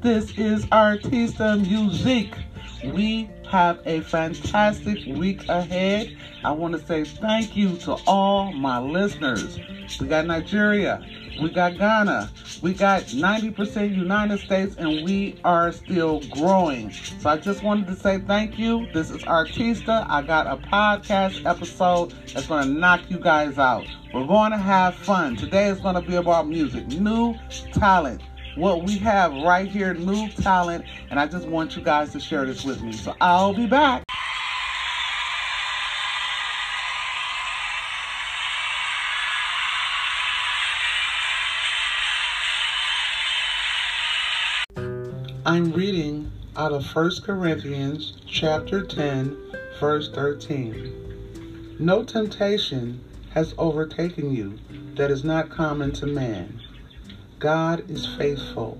This is Artista Music. We have a fantastic week ahead. I want to say thank you to all my listeners. We got Nigeria, we got Ghana, we got 90% United States, and we are still growing. So I just wanted to say thank you. This is Artista. I got a podcast episode that's going to knock you guys out. We're going to have fun. Today is going to be about music, new talent what we have right here, new talent, and I just want you guys to share this with me. So I'll be back. I'm reading out of 1 Corinthians chapter 10, verse 13. No temptation has overtaken you that is not common to man. God is faithful,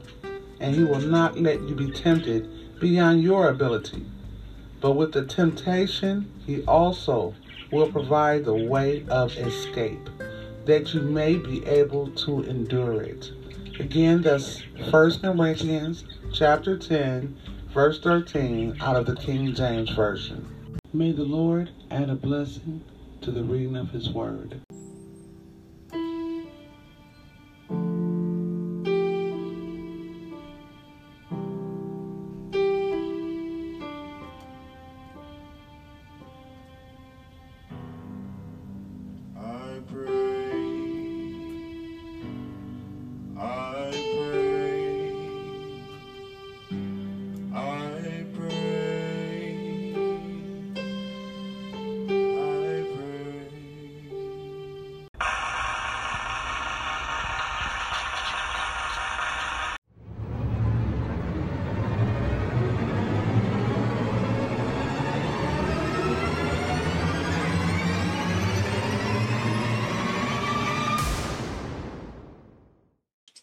and He will not let you be tempted beyond your ability. But with the temptation, He also will provide the way of escape, that you may be able to endure it. Again, that's 1 Corinthians chapter 10, verse 13 out of the King James Version. May the Lord add a blessing to the reading of His Word.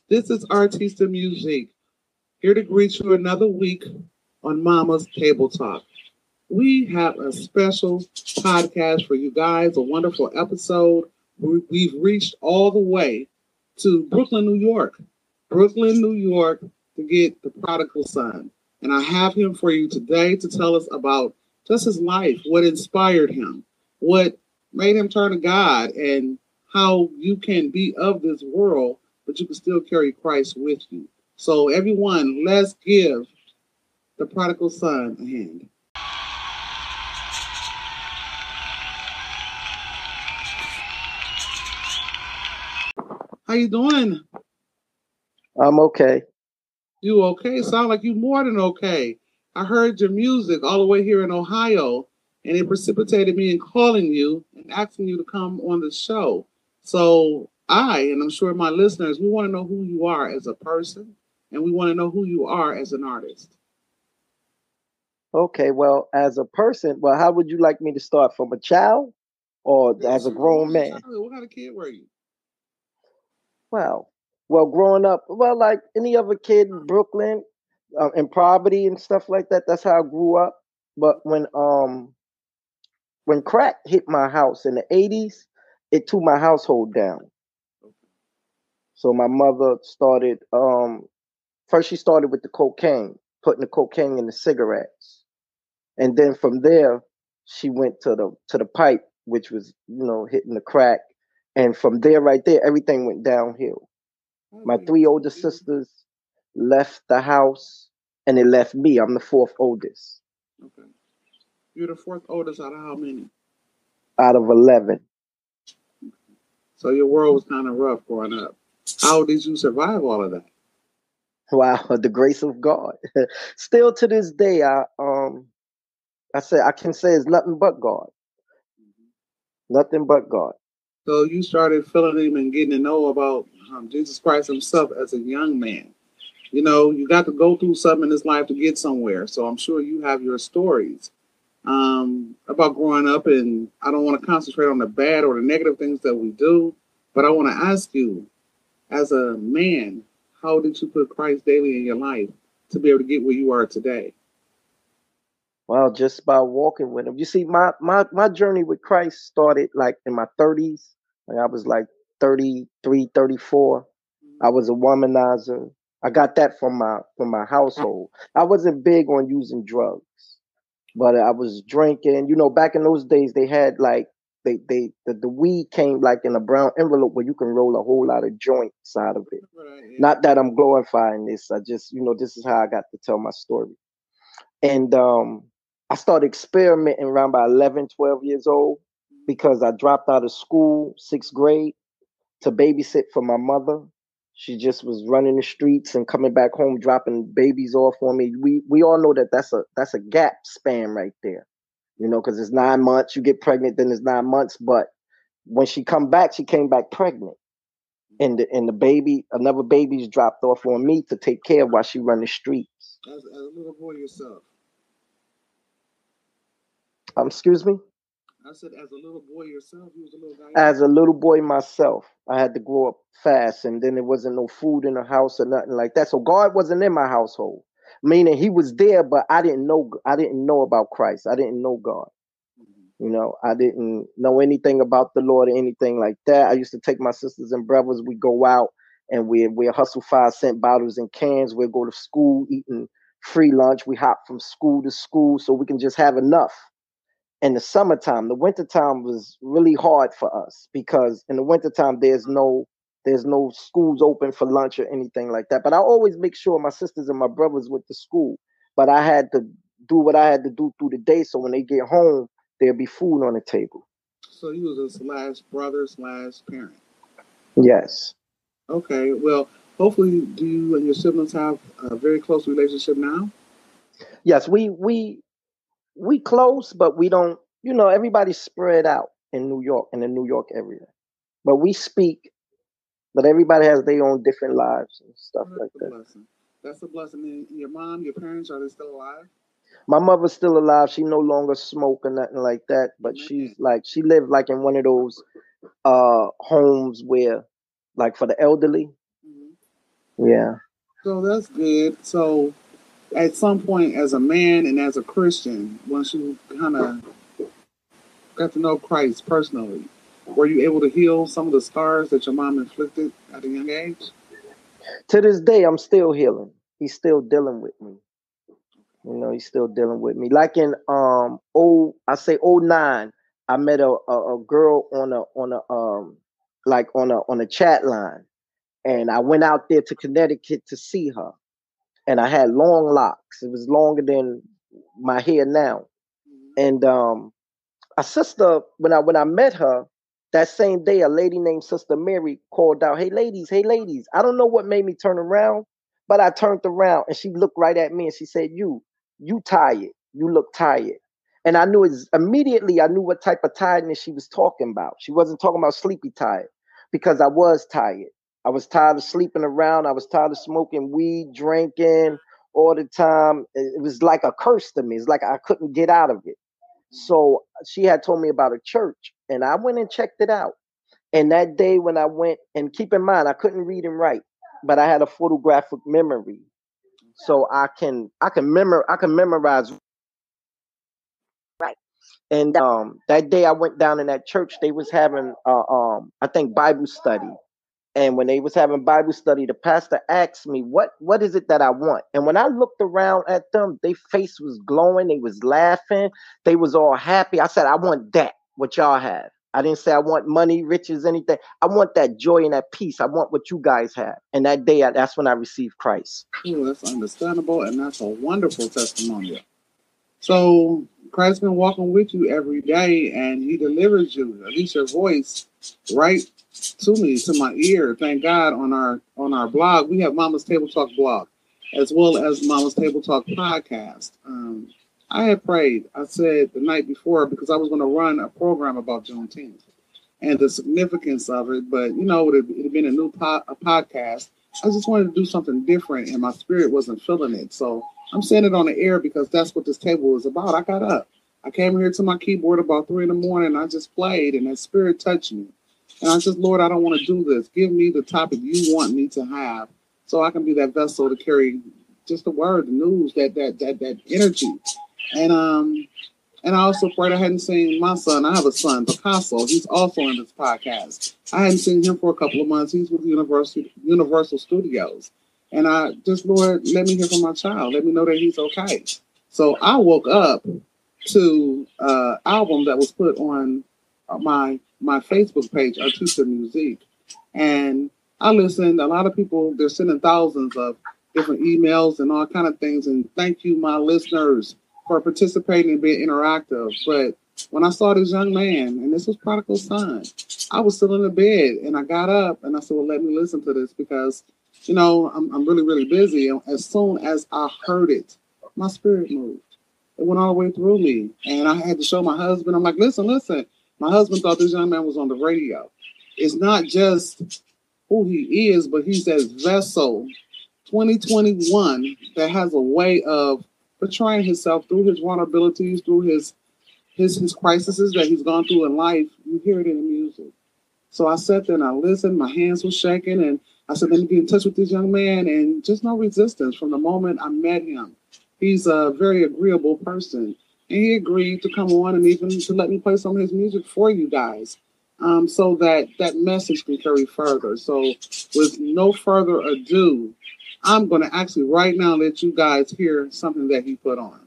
This is Artista Music, here to greet you another week on Mama's Table Talk. We have a special podcast for you guys, a wonderful episode. We've reached all the way to Brooklyn, New York. Brooklyn, New York to get the prodigal son. And I have him for you today to tell us about just his life, what inspired him, what made him turn to God, and how you can be of this world but you can still carry Christ with you. So, everyone, let's give the prodigal son a hand. How you doing? I'm okay. You okay? Sound like you more than okay. I heard your music all the way here in Ohio, and it precipitated me in calling you and asking you to come on the show. So I, and I'm sure my listeners, we want to know who you are as a person and we want to know who you are as an artist. Okay, well, as a person, well, how would you like me to start from a child or as a grown man? What kind of kid were you? Well, well, growing up, well, like any other kid in Brooklyn, uh, in poverty and stuff like that. That's how I grew up. But when um when crack hit my house in the '80s, it took my household down. So my mother started um first she started with the cocaine, putting the cocaine in the cigarettes. And then from there she went to the to the pipe, which was, you know, hitting the crack. And from there right there, everything went downhill. My three older sisters left the house and it left me. I'm the fourth oldest. Okay. You're the fourth oldest out of how many? Out of eleven. So your world was kind of rough growing up. How did you survive all of that? Wow, the grace of God. Still to this day, I um I say I can say it's nothing but God. Nothing but God. So you started feeling him and getting to know about um, Jesus Christ himself as a young man. You know, you got to go through something in this life to get somewhere. So I'm sure you have your stories um, about growing up. And I don't want to concentrate on the bad or the negative things that we do, but I want to ask you, as a man, how did you put Christ daily in your life to be able to get where you are today? Well, just by walking with him. You see, my my my journey with Christ started like in my 30s. Like I was like 33, 34. Mm-hmm. I was a womanizer. I got that from my from my household. I wasn't big on using drugs, but I was drinking. You know, back in those days, they had like they they the, the weed came like in a brown envelope where you can roll a whole lot of joints out of it. Right, yeah. Not that I'm glorifying this. I just you know this is how I got to tell my story. And um, I started experimenting around about 11, 12 years old because I dropped out of school, sixth grade, to babysit for my mother. She just was running the streets and coming back home, dropping babies off on me. We we all know that that's a that's a gap span right there, you know, because it's nine months. You get pregnant, then it's nine months. But when she come back, she came back pregnant, and the and the baby, another baby's dropped off on me to take care of while she run the streets. As, as a little boy yourself. Um, excuse me. I said, as a little boy yourself, you was a little guy. As a little boy myself, I had to grow up fast, and then there wasn't no food in the house or nothing like that. So God wasn't in my household, meaning He was there, but I didn't know. I didn't know about Christ. I didn't know God. Mm-hmm. You know, I didn't know anything about the Lord or anything like that. I used to take my sisters and brothers. We go out and we we hustle five cent bottles and cans. We'll go to school eating free lunch. We hop from school to school so we can just have enough in the summertime. The wintertime was really hard for us because in the wintertime there's no there's no schools open for lunch or anything like that. But I always make sure my sisters and my brothers went to school. But I had to do what I had to do through the day so when they get home, there'll be food on the table. So you was a slash brother slash parent. Yes. Okay. Well, hopefully, do you and your siblings have a very close relationship now? Yes, we we we close, but we don't. You know, everybody's spread out in New York and in the New York area, but we speak. But everybody has their own different lives and stuff like that. Blessing. That's a blessing. And your mom, your parents, are they still alive? My mother's still alive. She no longer smoke or nothing like that. But Man. she's like she lived like in one of those uh homes where, like for the elderly. Mm-hmm. Yeah. So that's good. So at some point as a man and as a Christian, once you kind of got to know Christ personally, were you able to heal some of the scars that your mom inflicted at a young age? To this day, I'm still healing. He's still dealing with me. You know, he's still dealing with me. Like in um oh, I say oh nine, I met a, a, a girl on a on a um like on a on a chat line, and I went out there to Connecticut to see her and I had long locks. It was longer than my hair now. Mm-hmm. And um, a sister, when I when I met her, that same day, a lady named Sister Mary called out, "Hey ladies, hey ladies!" I don't know what made me turn around, but I turned around and she looked right at me and she said, "You, you tired? You look tired." And I knew immediately. I knew what type of tiredness she was talking about. She wasn't talking about sleepy tired because I was tired. I was tired of sleeping around. I was tired of smoking weed, drinking all the time. It was like a curse to me. It's like I couldn't get out of it. So she had told me about a church, and I went and checked it out. And that day when I went, and keep in mind, I couldn't read and write, but I had a photographic memory, so I can I can memor I can memorize. Right. And um, that day I went down in that church. They was having uh, um, I think Bible study, and when they was having bible study the pastor asked me what what is it that i want? And when i looked around at them their face was glowing they was laughing they was all happy. I said i want that what y'all have. I didn't say i want money riches anything. I want that joy and that peace. I want what you guys have. And that day that's when i received christ. Oh, that's understandable and that's a wonderful testimony. So christ's been walking with you every day and he delivers you. At least your voice right to me, to my ear. Thank God on our on our blog, we have Mama's Table Talk blog, as well as Mama's Table Talk podcast. Um, I had prayed. I said the night before because I was going to run a program about Juneteenth and the significance of it. But you know, it had been a new po- a podcast. I just wanted to do something different, and my spirit wasn't feeling it. So I'm saying it on the air because that's what this table is about. I got up. I came here to my keyboard about three in the morning. I just played, and that spirit touched me. And I said, Lord, I don't want to do this. Give me the topic you want me to have so I can be that vessel to carry just the word, the news, that that that that energy. And um and I also prayed I hadn't seen my son. I have a son, Pikazzo. He's also in this podcast. I hadn't seen him for a couple of months. He's with Universal Universal Studios. And I just, Lord, let me hear from my child. Let me know that he's okay. So I woke up to uh album that was put on my my Facebook page, Artista Music. And I listened, a lot of people, they're sending thousands of different emails and all kind of things. And thank you, my listeners, for participating and being interactive. But when I saw this young man, and this was Prodigal Son, I was still in the bed and I got up and I said, Well, let me listen to this because, you know, I'm, I'm really, really busy. And as soon as I heard it, my spirit moved. It went all the way through me. And I had to show my husband, I'm like, Listen, listen. My husband thought this young man was on the radio. It's not just who he is, but he's that vessel 2021 that has a way of portraying himself through his vulnerabilities, through his his his crises that he's gone through in life. You hear it in the music. So I sat there and I listened. My hands were shaking, and I said, "Let me get in touch with this young man." And just no resistance from the moment I met him. He's a very agreeable person, he agreed to come on and even to let me play some of his music for you guys, um, so that that message can carry further. So, with no further ado, I'm going to actually right now let you guys hear something that he put on.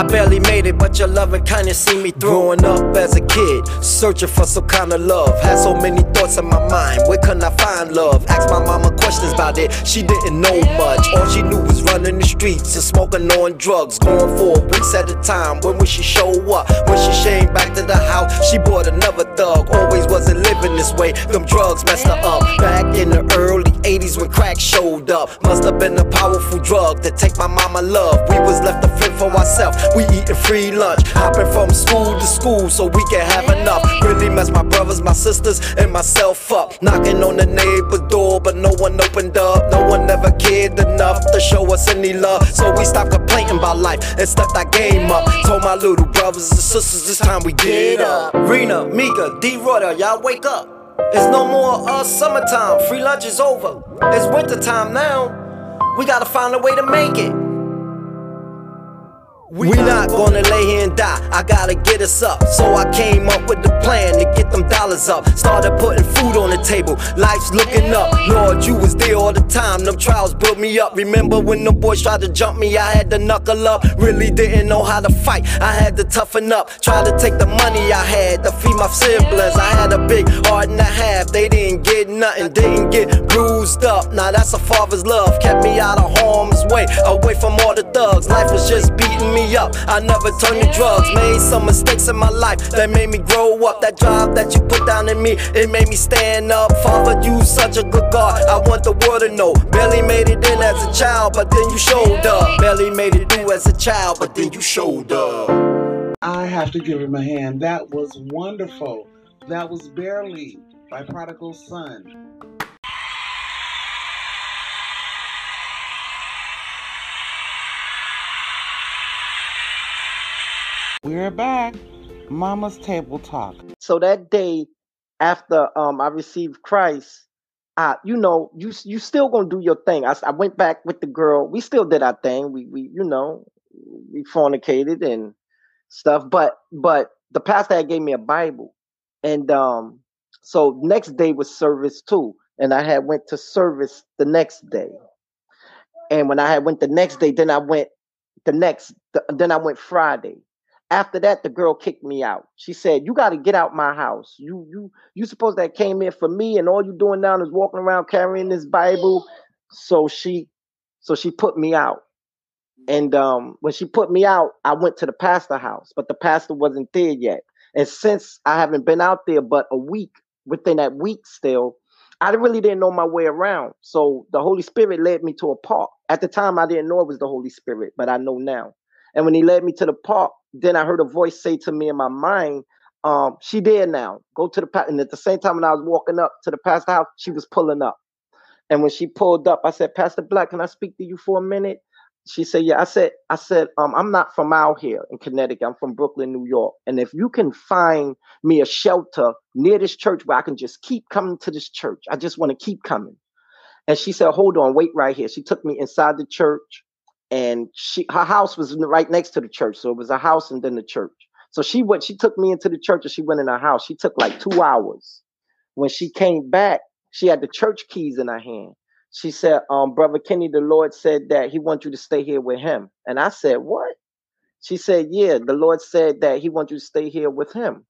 I barely made it, but your loving kindness see me through. Growing up as a kid, searching for some kind of love. Had so many thoughts in my mind, where couldn't I find love? Asked my mama questions about it, she didn't know much. All she knew was running the streets and smoking on drugs. Going for weeks at a time, when would she show up? When she came back to the house, she bought another thug. Always wasn't living this way, them drugs messed her up. Back in the early 80s when crack showed up, must have been a powerful drug to take my mama love. We was left to fend for ourselves. We eating free lunch, hopping from school to school so we can have enough. Really mess my brothers, my sisters, and myself up. Knocking on the neighbor's door, but no one opened up. No one ever cared enough to show us any love. So we stopped complaining about life and stepped our game up. Told my little brothers and sisters, this time we get up. Rena, Mika, D. Royder, y'all wake up. It's no more uh, summertime, free lunch is over. It's wintertime now. We gotta find a way to make it. We not gonna lay here and die, I gotta get us up. So I came up with the plan to get them dollars up. Started putting food on the table, life's looking up. Lord, you was there all the time, them trials built me up. Remember when the boys tried to jump me, I had to knuckle up. Really didn't know how to fight, I had to toughen up. Tried to take the money I had to feed my siblings. I had a big heart and a half, they didn't get nothing, didn't get bruised up. Now that's a father's love, kept me out of harm's way, away from all the thugs. Life was just beating me up. I never turned to drugs. Made some mistakes in my life that made me grow up. That drive that you put down in me, it made me stand up. Father, you such a good God. I want the world to know. Barely made it in as a child, but then you showed up. Barely made it through as a child, but then you showed up. I have to give him a hand. That was wonderful. That was Barely by Prodigal Son. We're back. Mama's Table Talk. So that day after um I received Christ, I, you know, you you still gonna do your thing. I, I went back with the girl. We still did our thing. We we you know we fornicated and stuff. But but the pastor gave me a Bible, and um so next day was service too, and I had went to service the next day. And when I had went the next day, then I went the next. then I went Friday after that the girl kicked me out. She said you got to get out my house. You you you supposed that came in for me and all you doing now is walking around carrying this bible. So she so she put me out. And um when she put me out i went to the pastor house but the pastor wasn't there yet. And since i haven't been out there but a week within that week still i really didn't know my way around. So the holy spirit led me to a park. At the time i didn't know it was the holy spirit but i know now. And when he led me to the park then I heard a voice say to me in my mind, um, she there now. Go to the pa-. and at the same time when I was walking up to the pastor house, she was pulling up. And when she pulled up, I said, Pastor Black, can I speak to you for a minute? She said, Yeah. I said, I said, um, I'm not from out here in Connecticut. I'm from Brooklyn, New York. And if you can find me a shelter near this church where I can just keep coming to this church, I just want to keep coming. And she said, Hold on, wait right here. She took me inside the church and she her house was right next to the church so it was a house and then the church So she went, she took me into the church and she went in her house. She took like two hours. When she came back, she had the church keys in her hand. She said, um, Brother Kenny, the Lord said that he wants you to stay here with him. And I said, What? She said, Yeah, the Lord said that he wants you to stay here with him.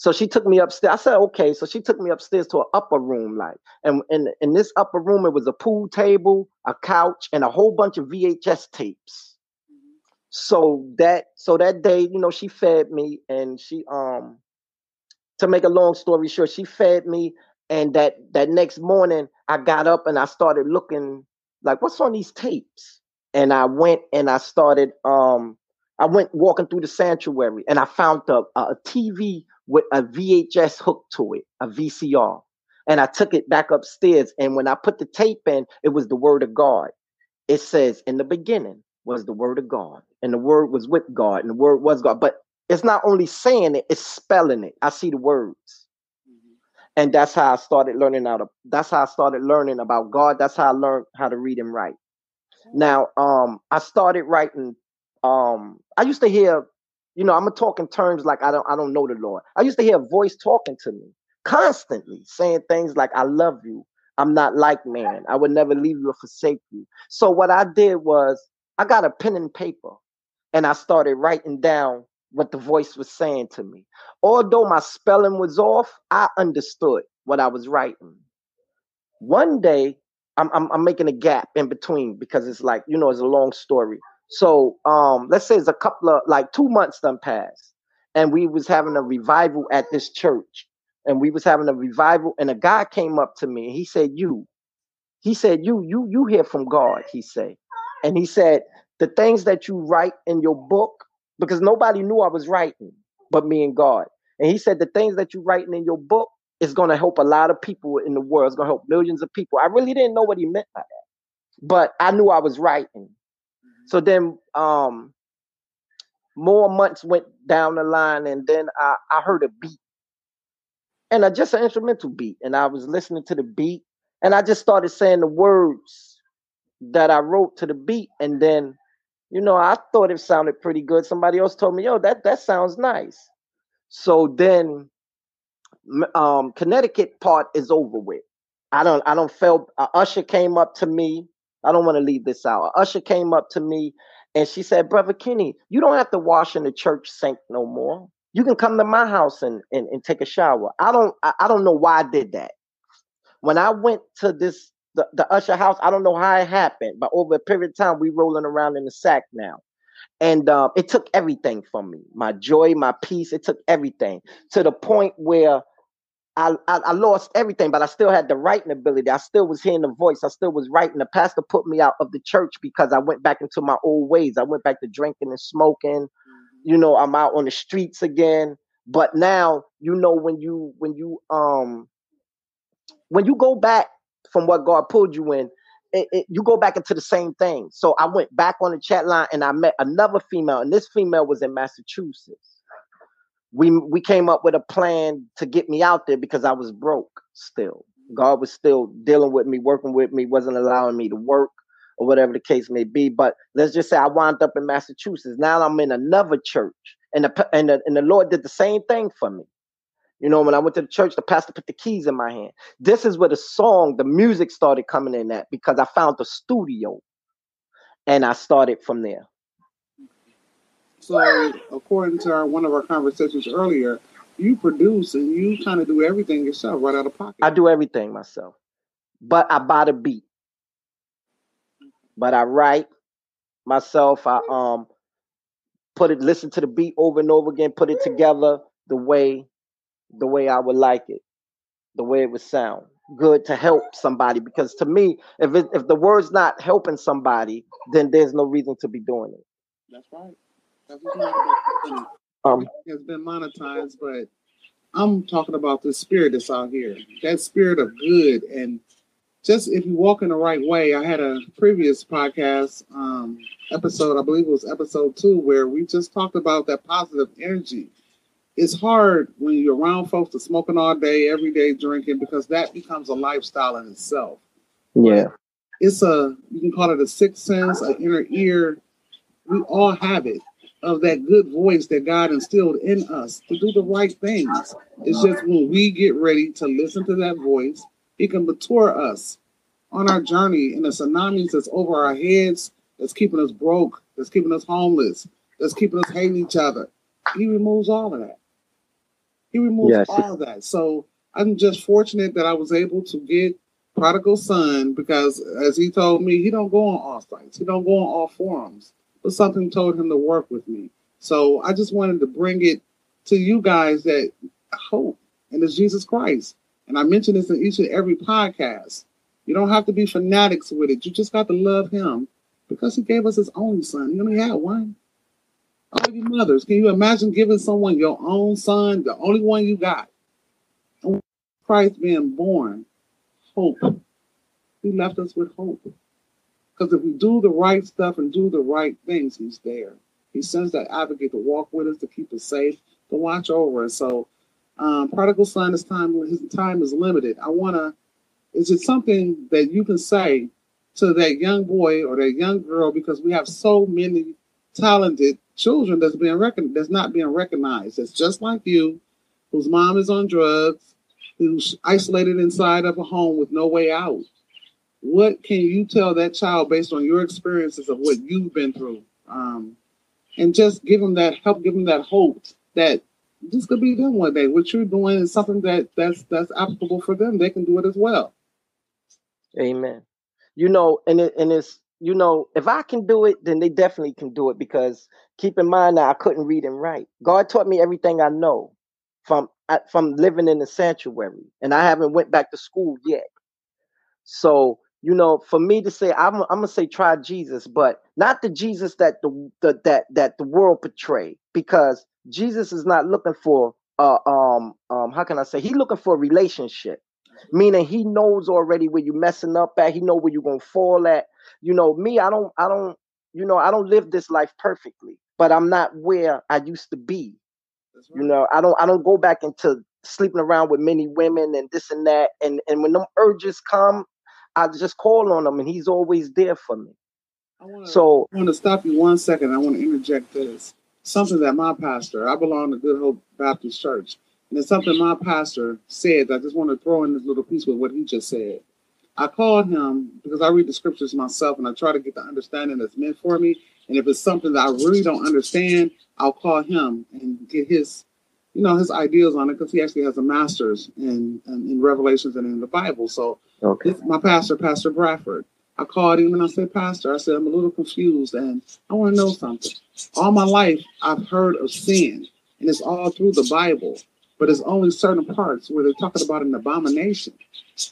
So she took me upstairs. I said, okay. So she took me upstairs to an upper room, like, and in, in this upper room, it was a pool table, a couch, and a whole bunch of VHS tapes. So that so that day, you know, she fed me and she um to make a long story short, she fed me. And that that next morning I got up and I started looking like what's on these tapes? And I went and I started um I went walking through the sanctuary and I found a, a TV with a VHS hook to it, a VCR. And I took it back upstairs. And when I put the tape in, it was the word of God. It says, In the beginning was the word of God, and the word was with God, and the word was God. But it's not only saying it, it's spelling it. I see the words. And that's how I started learning how to that's how I started learning about God. That's how I learned how to read and write. Now, um, I started writing. Um, I used to hear you know, I'm gonna talk in terms like I don't I don't know the Lord. I used to hear a voice talking to me constantly, saying things like, I love you. I'm not like man. I would never leave you or forsake you. So what I did was I got a pen and paper and I started writing down what the voice was saying to me. Although my spelling was off, I understood what I was writing. One day, I'm, I'm, I'm making a gap in between because it's like, you know, it's a long story. So um, let's say it's a couple of like two months done passed, and we was having a revival at this church, and we was having a revival, and a guy came up to me and he said, "You," he said, "You, you, you hear from God," he said, and he said, "The things that you write in your book, because nobody knew I was writing, but me and God." And he said, "The things that you writing in your book is going to help a lot of people in the world. It's going to help millions of people." I really didn't know what he meant by that, but I knew I was writing. So then um more months went down the line and then I, I heard a beat. And uh, just an instrumental beat. And I was listening to the beat and I just started saying the words that I wrote to the beat. And then, you know, I thought it sounded pretty good. Somebody else told me, yo, that that sounds nice. So then um Connecticut part is over with. I don't I don't feel uh, Usher came up to me I don't want to leave this out. Usher came up to me and she said, Brother Kenny, you don't have to wash in the church sink no more. You can come to my house and, and, and take a shower. I don't I, I don't know why I did that. When I went to this the, the Usher house, I don't know how it happened, but over a period of time, we rolling around in the sack now. And um, it took everything from me. My joy, my peace, it took everything to the point where I, I, I lost everything, but I still had the writing ability. I still was hearing the voice. I still was writing. The pastor put me out of the church because I went back into my old ways. I went back to drinking and smoking. You know, I'm out on the streets again. But now, you know, when you when you um when you go back from what God pulled you in, it, it, you go back into the same thing. So I went back on the chat line and I met another female, and this female was in Massachusetts we we came up with a plan to get me out there because I was broke still. God was still dealing with me, working with me, wasn't allowing me to work or whatever the case may be. But let's just say I wound up in Massachusetts. Now I'm in another church, and the and the, and the Lord did the same thing for me. You know, when I went to the church, the pastor put the keys in my hand. This is where the song, the music started coming in at because I found the studio, and I started from there. So, according to our one of our conversations earlier, you produce and you kind of do everything yourself, right out of pocket. I do everything myself, but I buy the beat. But I write myself. I um put it, listen to the beat over and over again, put it together the way, the way I would like it, the way it would sound good to help somebody. Because to me, if it, if the word's not helping somebody, then there's no reason to be doing it. That's right. Um, has been monetized, but I'm talking about the spirit that's out here. That spirit of good and just if you walk in the right way. I had a previous podcast um, episode, I believe it was episode two, where we just talked about that positive energy. It's hard when you're around folks that smoking all day, every day drinking, because that becomes a lifestyle in itself. Yeah. It's a you can call it a sixth sense, an inner ear. We all have it of that good voice that God instilled in us to do the right things. It's just when we get ready to listen to that voice, He can mature us on our journey in the tsunamis that's over our heads, that's keeping us broke, that's keeping us homeless, that's keeping us hating each other. He removes all of that. He removes yes. all of that. So I'm just fortunate that I was able to get prodigal son because as he told me, he don't go on all sites. He don't go on all forums. But something told him to work with me. So I just wanted to bring it to you guys that hope and it's Jesus Christ. And I mention this in each and every podcast. You don't have to be fanatics with it. You just got to love him because he gave us his only son. He only had one. All you mothers, can you imagine giving someone your own son, the only one you got? Christ being born, hope. He left us with hope. Because if we do the right stuff and do the right things, he's there. He sends that advocate to walk with us, to keep us safe, to watch over us. So, um, prodigal son, his time, his time is limited. I want to. Is it something that you can say to that young boy or that young girl? Because we have so many talented children that's being that's not being recognized. It's just like you, whose mom is on drugs, who's isolated inside of a home with no way out. What can you tell that child based on your experiences of what you've been through? Um, and just give them that help, give them that hope that this could be them one day. What you're doing is something that that's that's applicable for them. They can do it as well. Amen. You know, and it, and it's you know, if I can do it, then they definitely can do it because keep in mind that I couldn't read and write. God taught me everything I know from from living in the sanctuary, and I haven't went back to school yet. So you know, for me to say I'm, I'm gonna say try Jesus, but not the Jesus that the, the that that the world portray, because Jesus is not looking for uh um um how can I say he looking for a relationship meaning he knows already where you're messing up at he know where you're gonna fall at you know me i don't i don't you know i don't live this life perfectly but i'm not where i used to be right. you know i don't i don't go back into sleeping around with many women and this and that and and when them urges come i just call on him and he's always there for me I wanna, so i want to stop you one second i want to interject this something that my pastor i belong to good hope baptist church and it's something my pastor said. I just want to throw in this little piece with what he just said. I called him because I read the scriptures myself and I try to get the understanding that's meant for me. And if it's something that I really don't understand, I'll call him and get his, you know, his ideas on it because he actually has a master's in, in, in Revelations and in the Bible. So okay. my pastor, Pastor Bradford, I called him and I said, Pastor, I said, I'm a little confused and I want to know something. All my life, I've heard of sin and it's all through the Bible but it's only certain parts where they're talking about an abomination.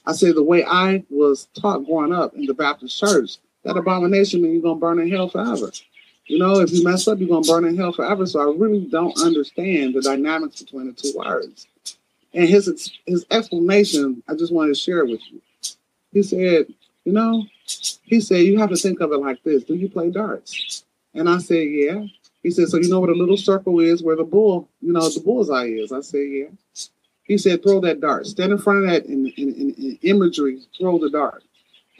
I say the way I was taught growing up in the Baptist church, that abomination means you're gonna burn in hell forever. You know, if you mess up, you're gonna burn in hell forever. So I really don't understand the dynamics between the two words. And his his explanation, I just wanted to share with you. He said, you know, he said you have to think of it like this: Do you play darts? And I said, yeah. He said, So you know what a little circle is where the bull, you know, the bullseye is? I said, Yeah. He said, Throw that dart. Stand in front of that in, in, in, imagery, throw the dart.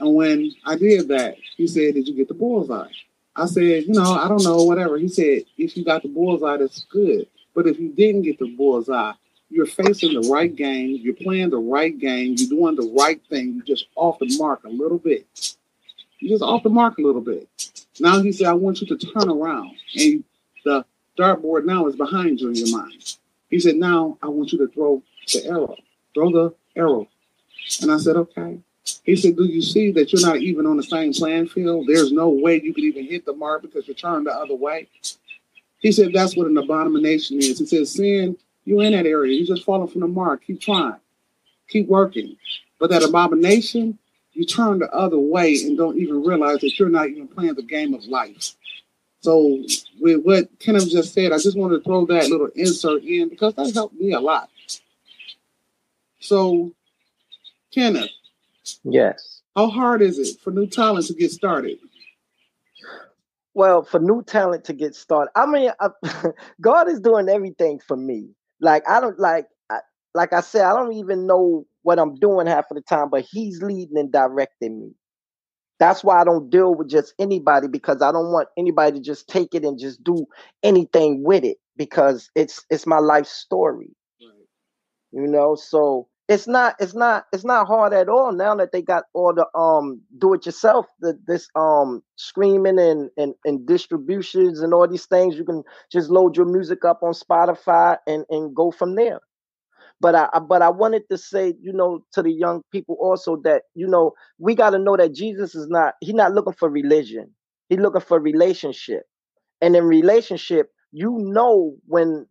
And when I did that, he said, Did you get the bullseye? I said, You know, I don't know, whatever. He said, If you got the bullseye, that's good. But if you didn't get the bullseye, you're facing the right game, you're playing the right game, you're doing the right thing, you're just off the mark a little bit. You're just off the mark a little bit. Now he said, I want you to turn around. And the dartboard now is behind you in your mind. He said, Now I want you to throw the arrow. Throw the arrow. And I said, Okay. He said, Do you see that you're not even on the same playing field? There's no way you could even hit the mark because you're turned the other way. He said, That's what an abomination is. He said, Sin, you're in that area. You're just falling from the mark. Keep trying. Keep working. But that abomination, you turn the other way and don't even realize that you're not even playing the game of life. So with what Kenneth just said, I just wanted to throw that little insert in because that helped me a lot. So, Kenneth. Yes. How hard is it for new talent to get started? Well, for new talent to get started, I mean, I, God is doing everything for me. Like I don't like, I, like I said, I don't even know what I'm doing half of the time, but He's leading and directing me. That's why I don't deal with just anybody because I don't want anybody to just take it and just do anything with it because it's it's my life story. Right. You know, so it's not it's not it's not hard at all now that they got all the um do it yourself the this um streaming and, and and distributions and all these things. You can just load your music up on spotify and and go from there. But I but I wanted to say, you know, to the young people also that you know we got to know that Jesus is not he's not looking for religion. He's looking for relationship, and in relationship, you know when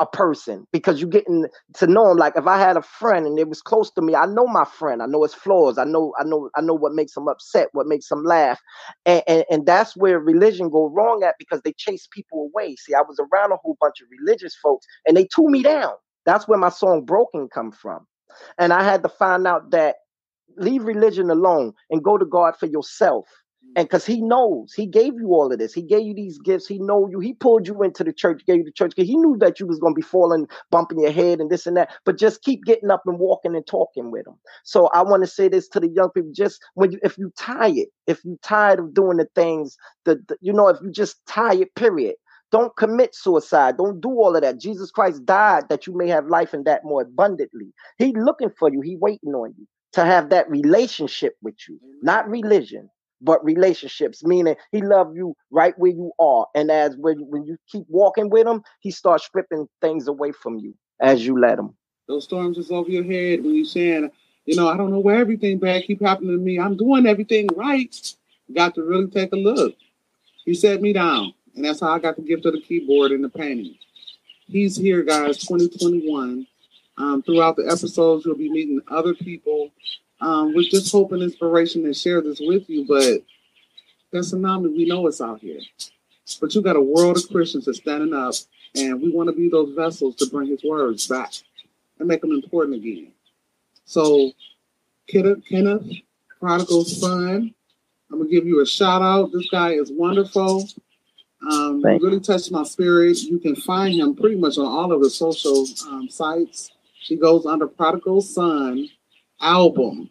a person because you're getting to know him. Like if I had a friend and it was close to me, I know my friend. I know his flaws. I know I know I know what makes him upset, what makes him laugh, and and, and that's where religion go wrong at because they chase people away. See, I was around a whole bunch of religious folks and they threw me down that's where my song Broken come from. And I had to find out that leave religion alone and go to God for yourself. And because he knows, he gave you all of this. He gave you these gifts. He know you. He pulled you into the church, gave you the church. Because he knew that you was going to be falling, bumping your head and this and that. But just keep getting up and walking and talking with him. So I want to say this to the young people. Just when you, if you tired, if you tired of doing the things, that you know, if you just tired, period. Don't commit suicide. Don't do all of that. Jesus Christ died that you may have life and that more abundantly. He looking for you. He waiting on you to have that relationship with you, not religion, but relationships. Meaning he love you right where you are. And as when, when you keep walking with him, he starts stripping things away from you as you let him. Those storms is over your head when you're saying, you know, I don't know where everything bad keep happening to me. I'm doing everything right. got to really take a look. He set me down. And that's how I got the gift of the keyboard and the painting. He's here, guys, 2021. Um, throughout the episodes, you'll be meeting other people um, with just hope and inspiration to share this with you. But that tsunami, we know it's out here. But you got a world of Christians that's standing up, and we want to be those vessels to bring his words back and make them important again. So, Kenneth, Kenneth prodigal son, I'm going to give you a shout out. This guy is wonderful. Um, really touched my spirit. You can find him pretty much on all of the social um, sites. He goes under Prodigal Son album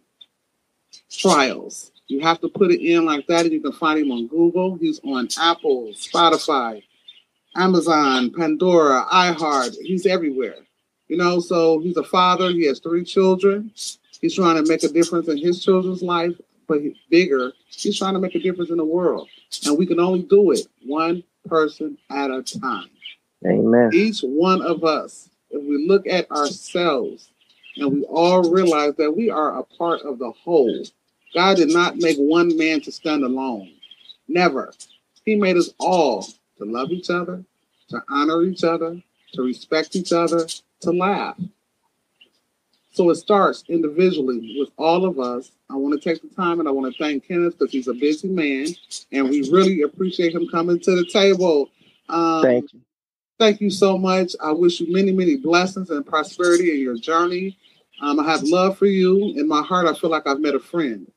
trials. You have to put it in like that, and you can find him on Google. He's on Apple, Spotify, Amazon, Pandora, iHeart. He's everywhere. You know, so he's a father. He has three children. He's trying to make a difference in his children's life, but bigger. He's trying to make a difference in the world. And we can only do it one person at a time. Amen. Each one of us, if we look at ourselves and we all realize that we are a part of the whole, God did not make one man to stand alone. Never. He made us all to love each other, to honor each other, to respect each other, to laugh. So it starts individually with all of us. I want to take the time and I want to thank Kenneth because he's a busy man and we really appreciate him coming to the table. Um, thank you. Thank you so much. I wish you many, many blessings and prosperity in your journey. Um, I have love for you. In my heart, I feel like I've met a friend.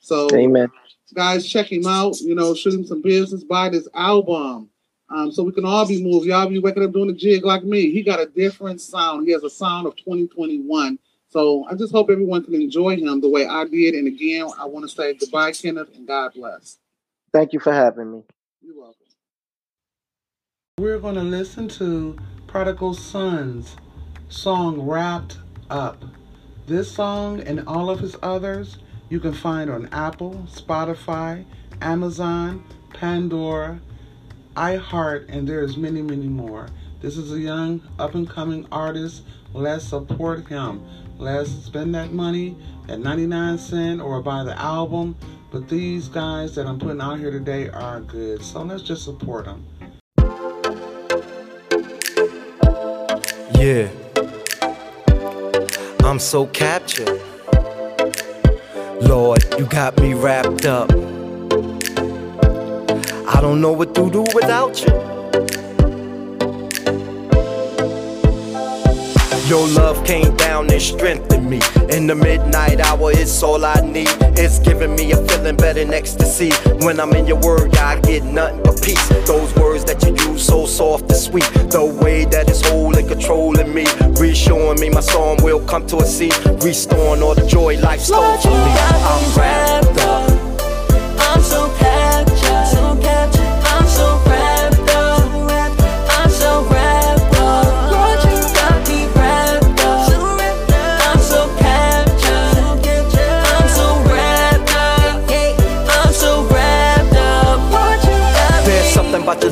So, Amen. guys, check him out. You know, shoot him some business. Buy this album. Um, so we can all be moved. Y'all be waking up doing a jig like me. He got a different sound. He has a sound of 2021. So I just hope everyone can enjoy him the way I did. And again, I want to say goodbye, Kenneth, and God bless. Thank you for having me. You're welcome. We're going to listen to Prodigal Sons song Wrapped Up. This song and all of his others you can find on Apple, Spotify, Amazon, Pandora, iHeart, and there's many, many more. This is a young, up and coming artist. Let's support him. Let's spend that money at 99 cent or buy the album. But these guys that I'm putting out here today are good. So let's just support them. Yeah. I'm so captured. Lord, you got me wrapped up. I don't know what to do without you. Your love came down and strengthened me. In the midnight hour, it's all I need. It's giving me a feeling better than ecstasy. When I'm in your word, I get nothing but peace. Those words that you use so soft and sweet. The way that it's holding, controlling me. Reassuring me my storm will come to a sea. Restoring all the joy life stole from me. I'm wrapped up the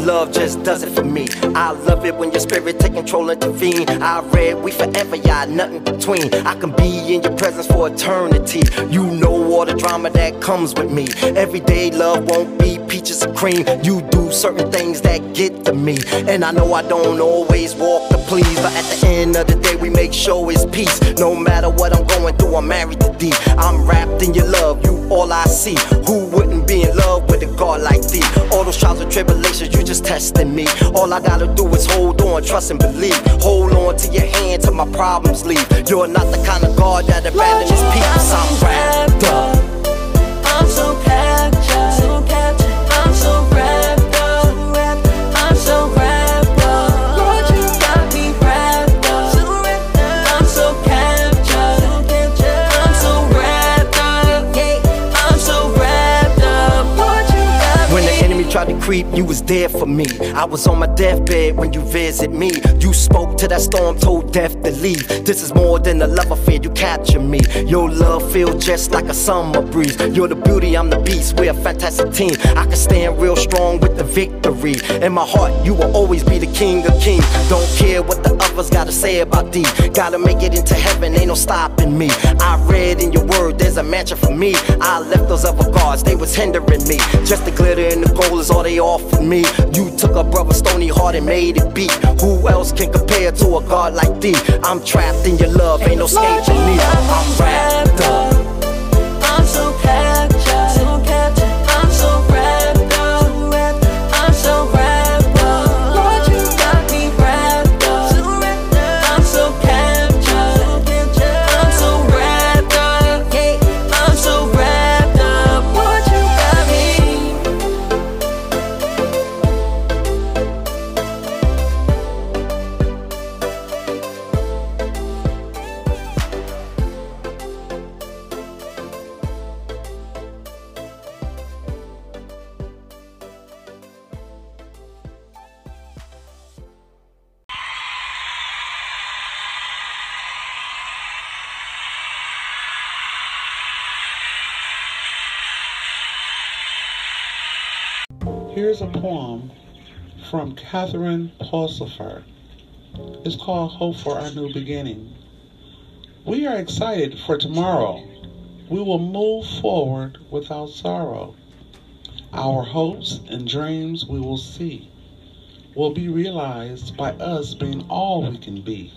love just does it for me. I love it when your spirit take control and intervene. I read we forever, y'all nothing between. I can be in your presence for eternity. You know all the drama that comes with me. Everyday love won't be peaches and cream. You do certain things that get to me. And I know I don't always walk the please, but at the end of the day, we make sure it's peace. No matter what I'm going through, I'm married to D. I'm wrapped in your love, you all I see. Who wouldn't be in love with a God like thee? All those trials and tribulations, you just testing me. All I gotta do is hold on, trust and believe. Hold on to your hand till my problems leave. You're not the kind of God that abandons his people. I'm wrapped up. I'm so captured, creep, you was there for me. I was on my deathbed when you visit me. You spoke to that storm, told death to leave. This is more than a love affair, you capture me. Your love feels just like a summer breeze. You're the beauty, I'm the beast. We're a fantastic team. I can stand real strong with the victory. In my heart, you will always be the king of kings. Don't care what the others gotta say about thee. Gotta make it into heaven, ain't no stopping me. I read in your word, there's a mansion for me. I left those other gods, they was hindering me. Just the glitter and the gold is all they offered me. You took a brother stony heart and made it beat. Who else can compare to a God like thee? I'm trapped in your love, ain't no escaping me. I'm wrapped up. From Catherine Pulsifer. It's called Hope for Our New Beginning. We are excited for tomorrow. We will move forward without sorrow. Our hopes and dreams we will see will be realized by us being all we can be.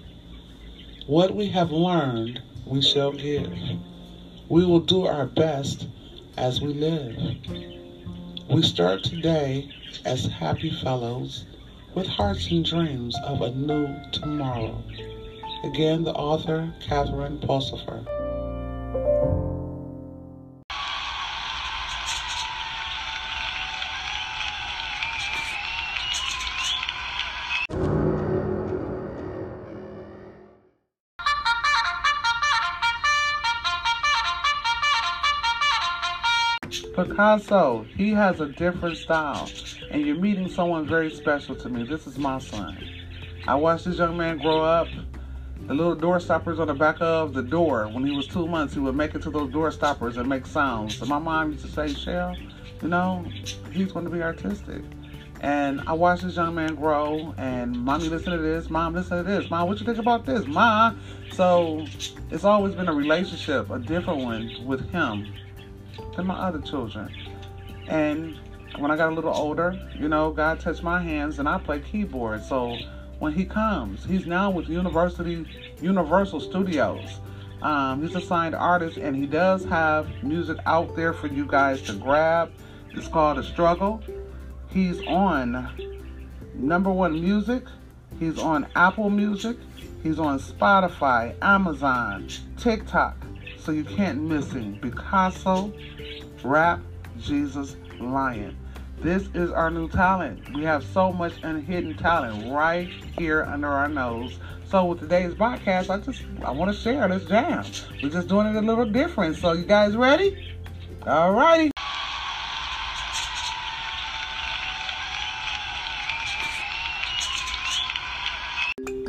What we have learned, we shall give. We will do our best as we live. We start today as happy fellows with hearts and dreams of a new tomorrow. Again, the author, Catherine Pulsifer. Pikazzo, he has a different style, and you're meeting someone very special to me. This is my son. I watched this young man grow up. The little door stoppers on the back of the door. When he was two months, he would make it to those door stoppers and make sounds. And my mom used to say, Shell, you know, he's going to be artistic. And I watched this young man grow, and mommy, listen to this. Mom, listen to this. Mom, what you think about this? Ma. So it's always been a relationship, a different one with him than my other children. And when I got a little older, you know, God touched my hands and I play keyboard. So when he comes, he's now with University Universal Studios. Um, he's a signed artist and he does have music out there for you guys to grab. It's called A Struggle. He's on number one music. He's on Apple Music. He's on Spotify, Amazon, TikTok. So you can't miss him. Pikazzo, Rap, Jesus, Lion. This is our new talent. We have so much unhidden talent right here under our nose. So with today's podcast, I just I want to share this jam. We're just doing it a little different. So you guys ready? All righty.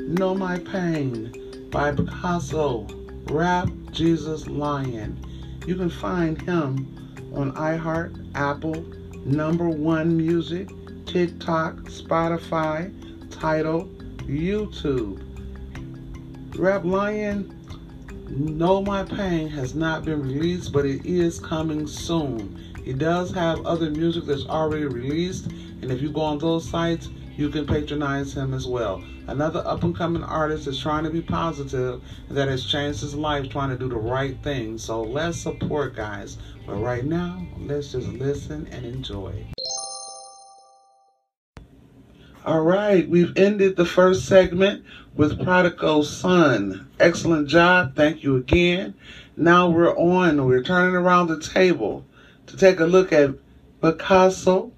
Know My Pain by Pikazzo, Rap Jesus Lion. You can find him on iHeart, Apple, Number One Music, TikTok, Spotify, Tidal, YouTube. Rap Lion, Know My Pain has not been released, but it is coming soon. He does have other music that's already released, and if you go on those sites, you can patronize him as well. Another up and coming artist is trying to be positive that has changed his life trying to do the right thing. So let's support, guys. But right now, let's just listen and enjoy. All right, we've ended the first segment with Prodigal Son. Excellent job. Thank you again. Now we're on, we're turning around the table to take a look at Pikazzo,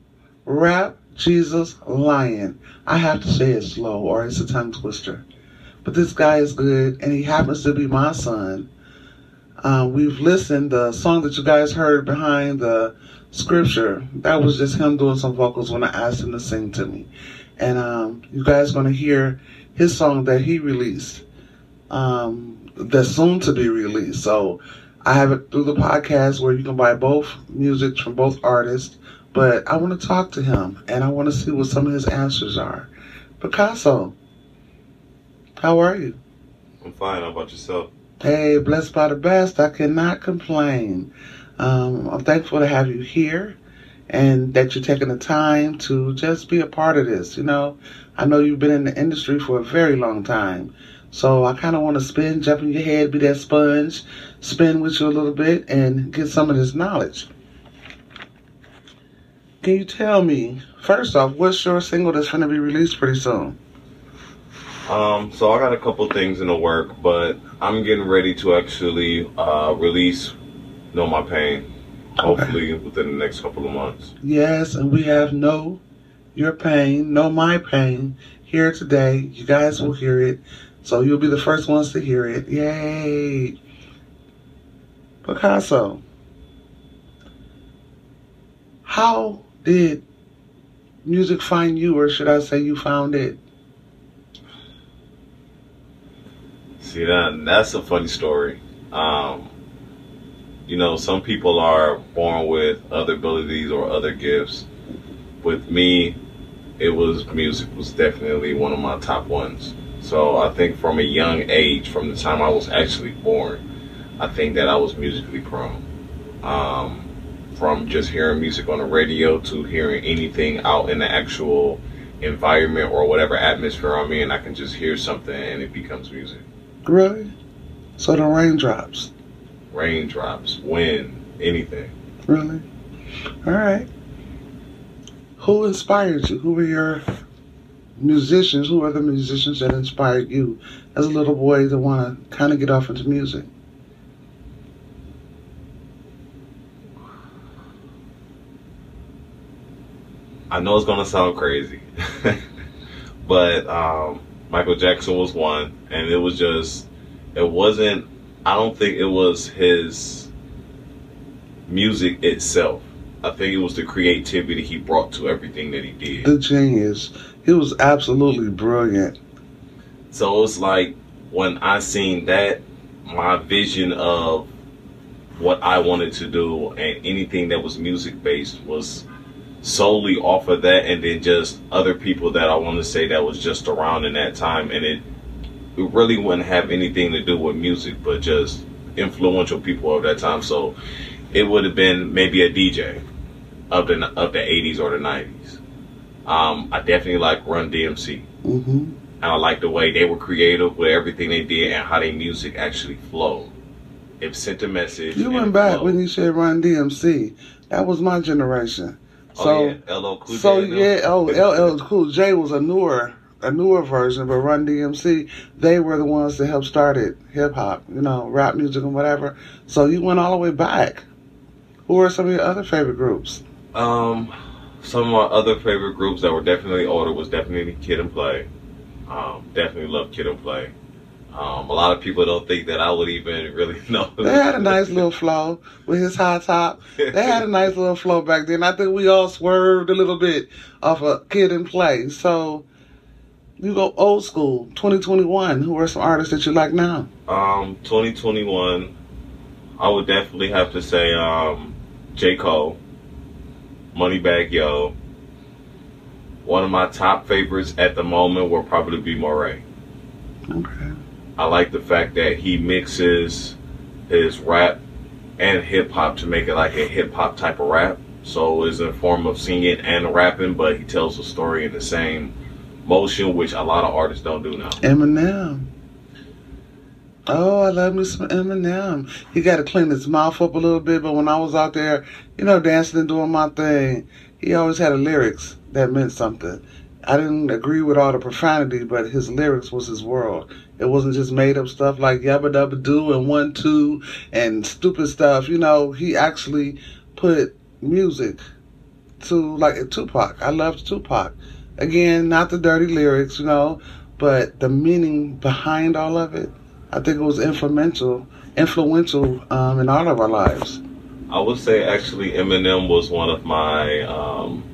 Rap, Jesus, Lion. I have to say it slow or it's a tongue twister. But this guy is good and he happens to be my son. Uh, we've listened, the song that you guys heard behind the scripture, that was just him doing some vocals when I asked him to sing to me. And um, you guys going to hear his song that he released um, that's soon to be released. So I have it through the podcast where you can buy both music from both artists. But I want to talk to him and I want to see what some of his answers are. Pikazzo, how are you? I'm fine. How about yourself? Hey, blessed by the best. I cannot complain. Um, I'm thankful to have you here and that you're taking the time to just be a part of this. You know, I know you've been in the industry for a very long time. So I kind of want to spin, jump in your head, be that sponge, spin with you a little bit, and get some of this knowledge. Can you tell me, first off, what's your single that's going to be released pretty soon? Um, so I got a couple things in the work, but I'm getting ready to actually uh, release "Know My Pain." Hopefully within the next couple of months. Yes, and we have Know Your Pain, Know My Pain here today. You guys will hear it. So you'll be the first ones to hear it. Yay! Pikazzo, how did music find you, or should I say you found it? See that that's a funny story. Um, you know, some people are born with other abilities or other gifts. With me, it was music was definitely one of my top ones. So I think from a young age, from the time I was actually born, I think that I was musically prone. Um, from just hearing music on the radio to hearing anything out in the actual environment or whatever atmosphere I'm in, I can just hear something and it becomes music. Really? So the raindrops. Raindrops, wind, anything. Really? All right. Who inspired you? Who were your musicians? Who are the musicians that inspired you as a little boy to want to kind of get off into music? I know it's gonna sound crazy, but um, Michael Jackson was one, and it was just, it wasn't. I don't think it was his music itself. I think it was the creativity he brought to everything that he did. The genius. He was absolutely brilliant. So it's like when I seen that, my vision of what I wanted to do and anything that was music based was solely off of that and then just other people that I want to say that was just around in that time and it it really wouldn't have anything to do with music but just influential people of that time so it would have been maybe a DJ of the of the 80s or the 90s um, I definitely like Run DMC hmm and I like the way they were creative with everything they did and how their music actually flowed it sent a message You went back flowed. when you said Run DMC. That was my generation. Oh So, yeah LL Cool J so yeah, oh, LL Cool J was a newer, a newer version, but Run DMC, they were the ones that helped started hip hop, you know, rap music and whatever. So you went all the way back. Who are some of your other favorite groups? Um, some of my other favorite groups that were definitely older was definitely Kid and Play. Um, definitely love Kid and Play. Um, a lot of people don't think that I would even really know. They had a nice little flow with his high top. They had a nice little flow back then. I think we all swerved a little bit off a kid and play. So you go old school, 2021. Who are some artists that you like now? Um, 2021, I would definitely have to say um, J. Cole, Moneybagg Yo, one of my top favorites at the moment will probably be Morray. Okay. I like the fact that he mixes his rap and hip hop to make it like a hip hop type of rap. So it's a form of singing and rapping, but he tells a story in the same motion, which a lot of artists don't do now. Eminem. Oh, I love me some Eminem. He got to clean his mouth up a little bit, but when I was out there, you know, dancing and doing my thing, he always had a lyrics that meant something. I didn't agree with all the profanity, but his lyrics was his world. It wasn't just made up stuff like yabba dabba doo and one two and stupid stuff. You know, he actually put music to like Tupac. I loved Tupac. Again, not the dirty lyrics, you know, but the meaning behind all of it. I think it was influential, influential um, in all of our lives. I would say actually Eminem was one of my um,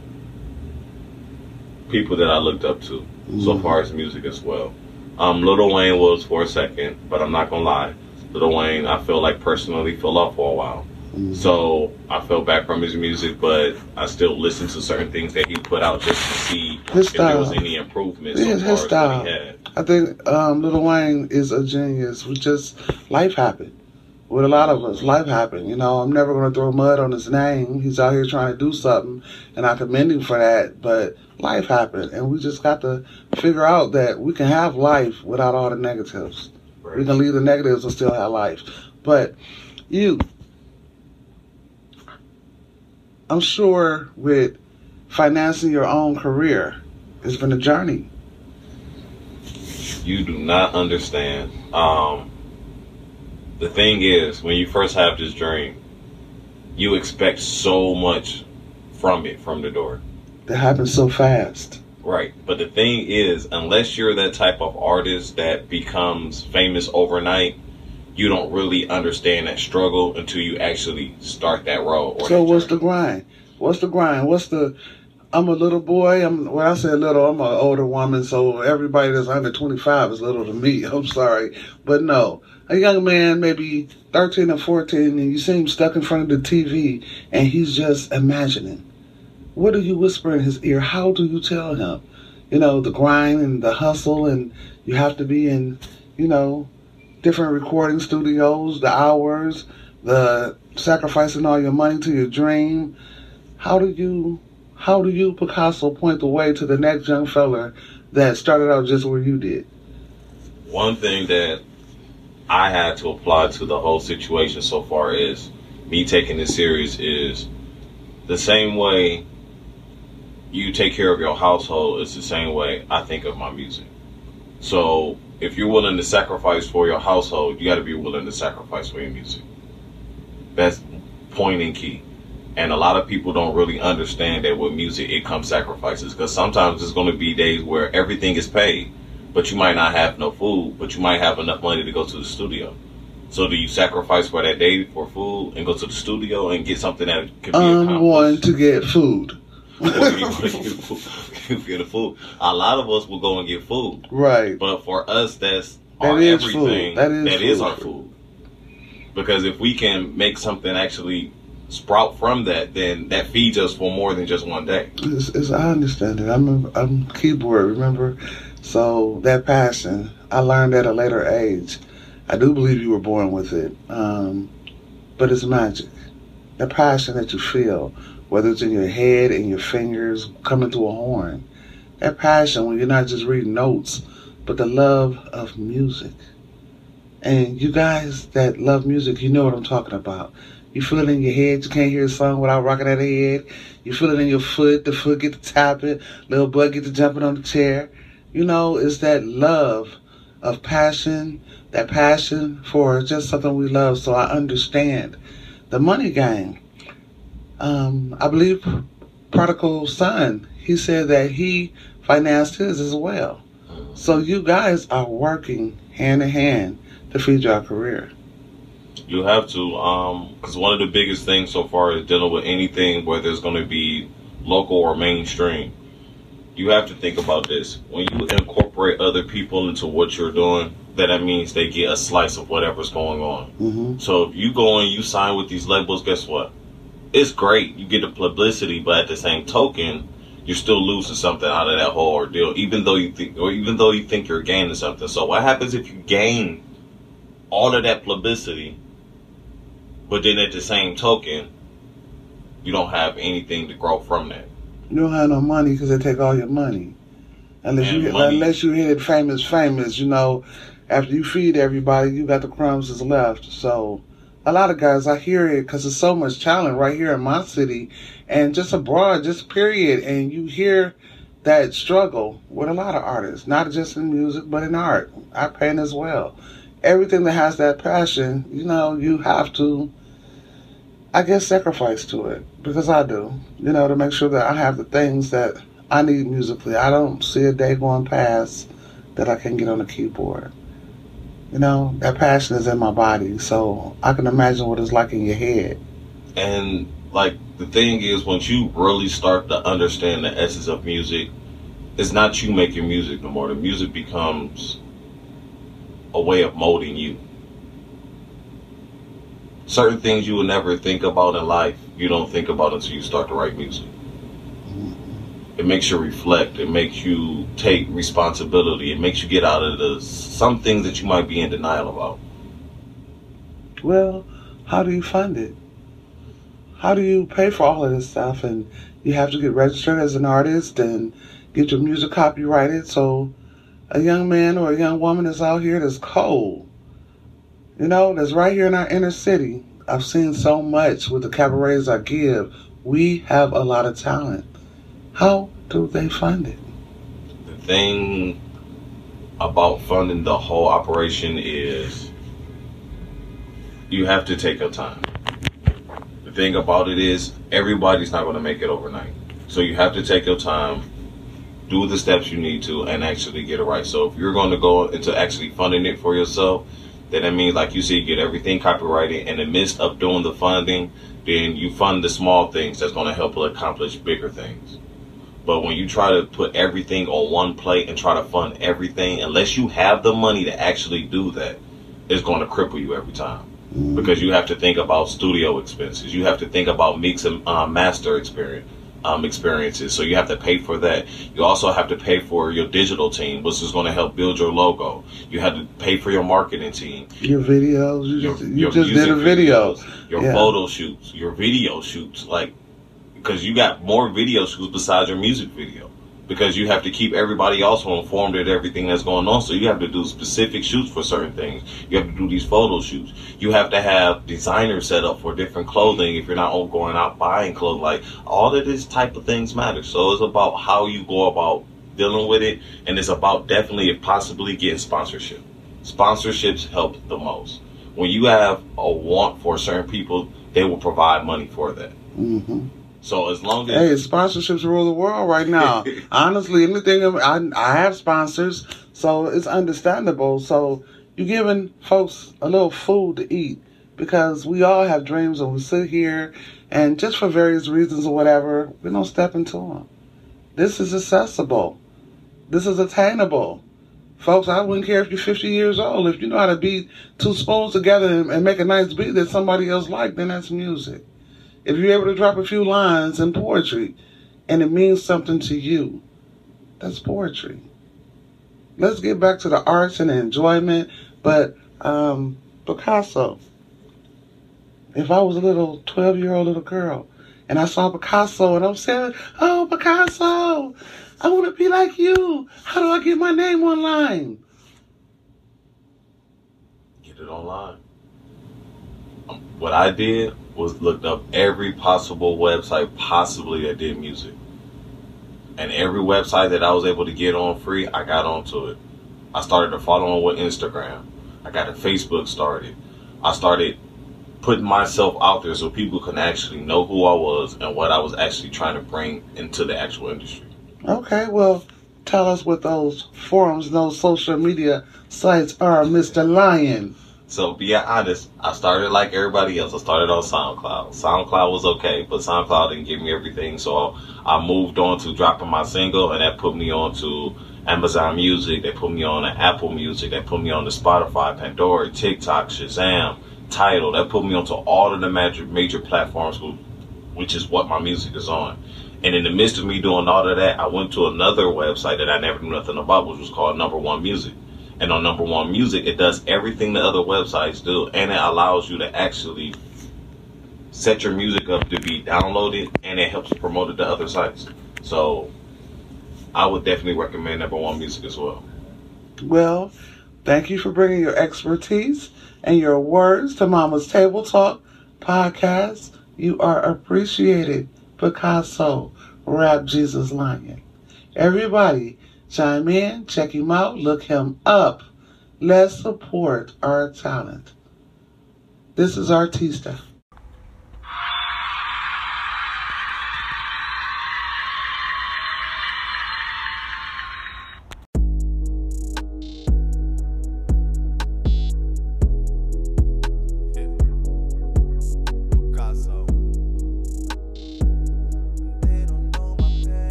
people that I looked up to so Mhm. far as music as well. Um, Little Wayne was for a second, but I'm not gonna lie. Little Wayne, I feel like personally fell off for a while. Mhm. So I fell back from his music, but I still listen to certain things that he put out just to see His if there was style. any improvement Yeah, his style. what he had. I think um, Little Wayne is a genius. We just life happened with a lot of us. Life happened. You know, I'm never going to throw mud on his name. He's out here trying to do something, and I commend him for that. But life happened, and we just got to figure out that we can have life without all the negatives. We can leave the negatives and still have life. But you, I'm sure with financing your own career, it's been a journey. you do not understand. Um, the thing is, when you first have this dream, you expect so much from it from the door. That happens so fast. Right. But the thing is, unless you're that type of artist that becomes famous overnight, you don't really understand that struggle until you actually start that road. Or So that what's the grind? What's the grind? What's the? I'm a little boy. I'm when I say little, I'm an older woman. So everybody that's under 25 is little to me. I'm sorry, but no, a young man, maybe 13 or 14, and you see him stuck in front of the TV, and he's just imagining. What do you whisper in his ear? How do you tell him? You know the grind and the hustle, and you have to be in, you know, different recording studios, the hours, the sacrificing all your money to your dream. How do you, how do you, Pikazzo, point the way to the next young fella that started out just where you did? One thing that I had to apply to the whole situation so far is me taking this serious is the same way you take care of your household is the same way I think of my music. So if you're willing to sacrifice for your household, you got to be willing to sacrifice for your music. That's point and key. And a lot of people don't really understand that with music it comes sacrifices because sometimes there's going to be days where everything is paid, but you might not have no food, but you might have enough money to go to the studio. So do you sacrifice for that day for food and go to the studio and get something that can be I'm going to get food. You get a food. A lot of us will go and get food, right. but for us, that's That our is food. everything. That is that is food. our food. Because if we can make something actually sprout from that, then that feeds us for more than just one day. It's, it's, I understand it. I'm a, I'm keyboard, remember? So that passion, I learned at a later age. I do believe you were born with it, um, but it's magic. The passion that you feel, whether it's in your head, in your fingers, coming to a horn. That passion when you're not just reading notes, but the love of music. And you guys that love music, you know what I'm talking about. You feel it in your head. You can't hear a song without rocking that head. You feel it in your foot. The foot get to tapping. Little butt get to jumping on the chair. You know, it's that love of passion, that passion for just something we love. So I understand the money game. Um, I believe prodigal son. He said that he financed his as well. So you guys are working hand in hand to feed your career. You have to, um, because one of the biggest things so far is dealing with anything where there's going to be local or mainstream. You have to think about this. When you incorporate other people into what you're doing, then that means they get a slice of whatever's going on. hmm So if you go and you sign with these labels, guess what? It's great. You get the publicity, but at the same token, you're still losing something out of that whole ordeal, even though you think, or even though you think you're gaining something. So what happens if you gain all of that publicity, but then at the same token, you don't have anything to grow from that? You don't have no money because they take all your money. Unless And you money- unless you hit it famous, famous, you know, after you feed everybody, you got the crumbs that's left. So, a lot of guys, I hear it because there's so much talent right here in my city, and just abroad, just period. And you hear that struggle with a lot of artists, not just in music, but in art. I paint as well. Everything that has that passion, you know, you have to, I guess, sacrifice to it because I do, you know, to make sure that I have the things that I need musically. I don't see a day going past that I can get on the keyboard. You know, that passion is in my body, so I can imagine what it's like in your head. And like the thing is, once you really start to understand the essence of music, it's not you making music no more. The music becomes a way of molding you. Certain things you will never think about in life, you don't think about until you start to write music. Mm-hmm. It makes you reflect. It makes you take responsibility. It makes you get out of the some things that you might be in denial about. Well, how do you fund it? How do you pay for all of this stuff? And you have to get registered as an artist and get your music copyrighted. So a young man or a young woman is out here that's cold. You know, that's right here in our inner city. I've seen so much with the cabarets I give. We have a lot of talent. How do they fund it? The thing about funding the whole operation is you have to take your time. The thing about it is everybody's not going to make it overnight. So you have to take your time, do the steps you need to, and actually get it right. So if you're going to go into actually funding it for yourself, then that means, like you said, you get everything copyrighted. In the midst of doing the funding, then you fund the small things that's going to help accomplish bigger things. But when you try to put everything on one plate and try to fund everything, unless you have the money to actually do that, it's going to cripple you every time. Because you have to think about studio expenses, you have to think about mix and uh, master experience. Um, experiences, so you have to pay for that. You also have to pay for your digital team, which is going to help build your logo. You have to pay for your marketing team, Your videos, you your, just, you just did a video. videos, your Yeah. photo shoots, your video shoots, like because you got more video shoots besides your music video. Because you have to keep everybody also informed of everything that's going on. So you have to do specific shoots for certain things. You have to do these photo shoots. You have to have designers set up for different clothing if you're not going out buying clothes. Like all of this type of things matter. So it's about how you go about dealing with it, and it's about definitely, if possibly, getting sponsorship. Sponsorships help the most. When you have a want for certain people, they will provide money for that. hmm So as long as Hey, sponsorships rule the world right now. Honestly, anything I, I have sponsors, so it's understandable. So you're giving folks a little food to eat because we all have dreams and we sit here and just for various reasons or whatever, we don't step into them. This is accessible. This is attainable. Folks, I wouldn't care if you're 50 years old. If you know how to beat two spoons together and, and make a nice beat that somebody else like, then that's music if you're able to drop a few lines in poetry and it means something to you, that's poetry. Let's get back to the arts and the enjoyment. But um, Pikazzo, if I was a little 12 year old little girl and I saw Pikazzo and I'm saying, Oh, Pikazzo, I want to be like you. How do I get my name online? get it online. What I did was looked up every possible website possibly that did music. And every website that I was able to get on free, I got onto it. I started to follow on with Instagram. I got a Facebook started. I started putting myself out there so people can actually know who I was and what I was actually trying to bring into the actual industry. Okay, well, tell us what those forums, those social media sites are, Mr. Lion. So be honest, I started like everybody else. I started on SoundCloud. SoundCloud was okay, but SoundCloud didn't give me everything. So I moved on to dropping my single, and that put me on to Amazon Music. They put me on to Apple Music. They put me on to Spotify, Pandora, TikTok, Shazam, Tidal. That put me onto all of the major major platforms which is what my music is on. And in the midst of me doing all of that, I went to another website that I never knew nothing about, which was called Number One Music. And on Number One Music, it does everything the other websites do, and it allows you to actually set your music up to be downloaded, and it helps promote it to other sites. So I would definitely recommend Number One Music as well. Well, thank you for bringing your expertise and your words to Mama's Table Talk podcast. You are appreciated, Pikazzo, Rap Jesus Lion. Everybody, chime in, check him out, look him up. Let's support our talent. This is Artista.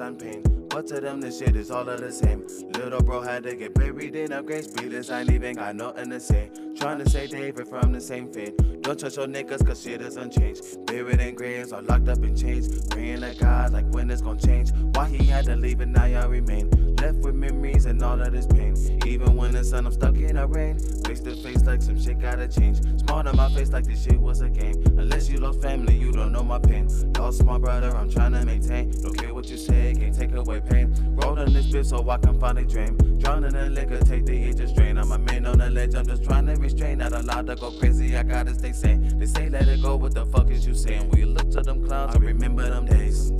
Pain. But to them, this shit is all of the same. Little bro had to get buried in a grave. Speedless, I ain't even got nothing to say. Trying to say David from the same fate. Don't trust your niggas, cause shit doesn't change. Buried in graves or locked up in chains. Praying to God, like when it's gonna change. Why he had to leave and now y'all remain. Left with memories and all of this pain. Even when the sun, I'm stuck in the rain. Face to face, like some shit gotta change. Smart on my face, like this shit was a game. Unless you lost family, you don't know my pain. Lost my brother, I'm trying to maintain. Don't care what you say, can't take away pain. Rolled in this bitch so I can finally dream. Drowning in liquor, take the edge of strain. I'm a man on the ledge, I'm just trying to restrain. Not allowed to go crazy, I gotta stay sane. They say let it go, what the fuck is you saying? We look to them clouds, I remember them days.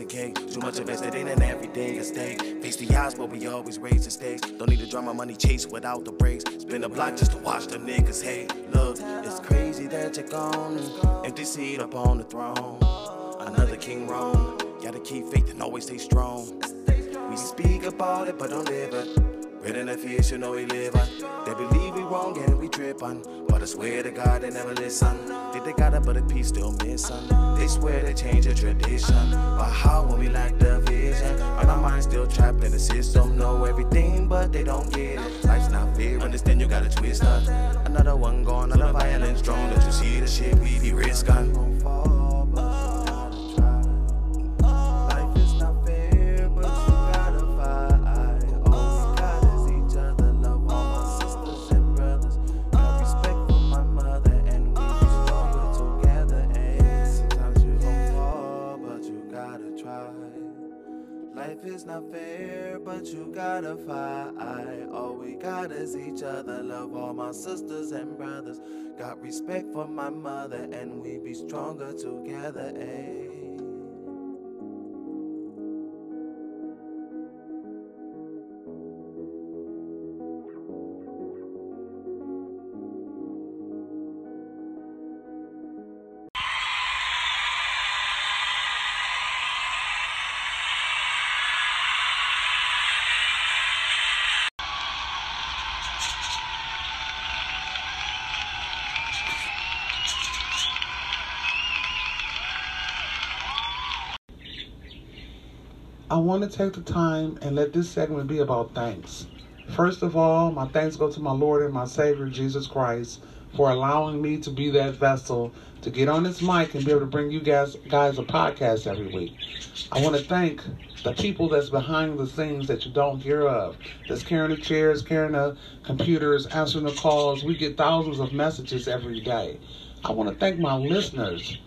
We chasing cake. Too much invested in and every day a stake. Face the odds, but we always raise the stakes. Don't need to drama money chase without the brakes. Spin a block just to watch them niggas hate. Look, it's crazy that you're gone. Empty seat up on the throne. Another king wrong. Gotta keep faith and always stay strong. We speak about it, but don't live it. Red in the fish, you know we live on. They believe we wrong and we trip on. But I swear to God, they never listen. Think they got it, but the peace still missing. They swear they change the tradition. But how when we lack the vision? Are our minds still trapped in the system? Know everything, but they don't get it. Life's not fair, understand you gotta twist up. Another one gone, another violence strong. Don't you see the shit we be risking? Not fair, but you gotta fight. All we got is each other. Love all my sisters and brothers. Got respect for my mother, and we be stronger together. Ayy. Want to take the time and let this segment be about thanks. First of all, my thanks go to my Lord and my Savior, Jesus Christ, for allowing me to be that vessel to get on this mic and be able to bring you guys guys a podcast every week. I want to thank the people that's behind the scenes that you don't hear of. That's carrying the chairs, carrying the computers, answering the calls. We get thousands of messages every day. I want to thank my listeners.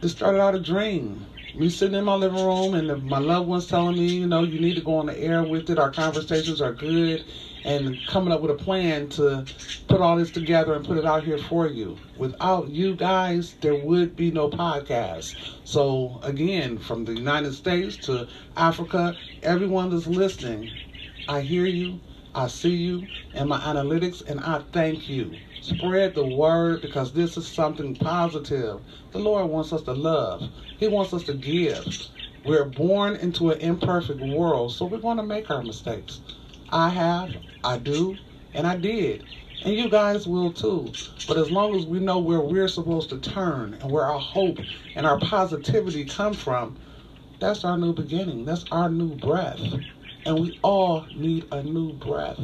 This started out a dream. Me sitting in my living room and my loved ones telling me, you know, you need to go on the air with it. Our conversations are good. And coming up with a plan to put all this together and put it out here for you. Without you guys, there would be no podcast. So, again, from the United States to Africa, everyone that's listening, I hear you, I see you and my analytics, and I thank you. Spread the word because this is something positive. The Lord wants us to love, He wants us to give. We're born into an imperfect world, so we're going to make our mistakes. I have, I do, and I did. And you guys will too. But as long as we know where we're supposed to turn and where our hope and our positivity come from, that's our new beginning. That's our new breath. And we all need a new breath.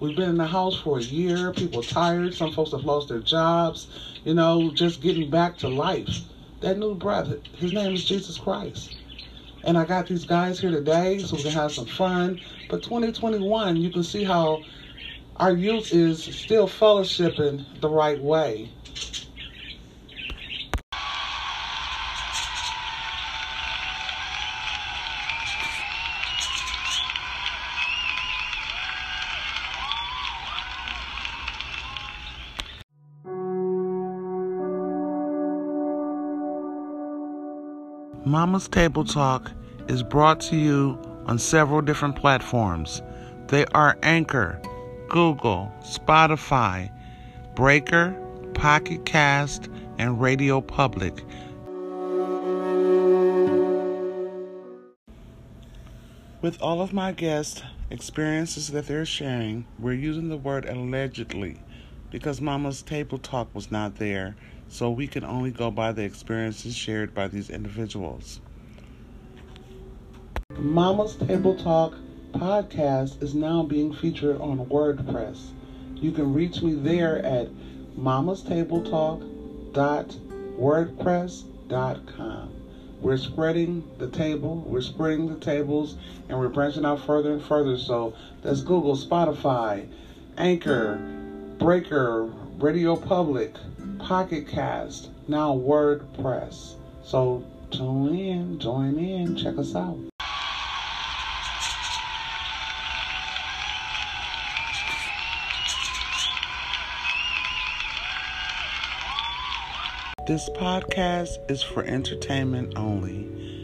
We've been in the house for a year. People tired. Some folks have lost their jobs. You know, just getting back to life. That new breath, his name is Jesus Christ. And I got these guys here today so we can have some fun. But 2021, you can see how our youth is still fellowshipping the right way. Mama's Table Talk is brought to you on several different platforms. They are Anchor, Google, Spotify, Breaker, Pocket Cast, and Radio Public. With all of my guests' experiences that they're sharing, we're using the word allegedly because Mama's Table Talk was not there, so we can only go by the experiences shared by these individuals. Mama's Table Talk podcast is now being featured on WordPress. You can reach me there at mamastabletalk.wordpress.com. We're spreading the table, we're spreading the tables, and we're branching out further and further. So that's Google, Spotify, Anchor, Breaker, Radio Public, Pocket Cast, now WordPress. So tune in, join in, check us out. This podcast is for entertainment only.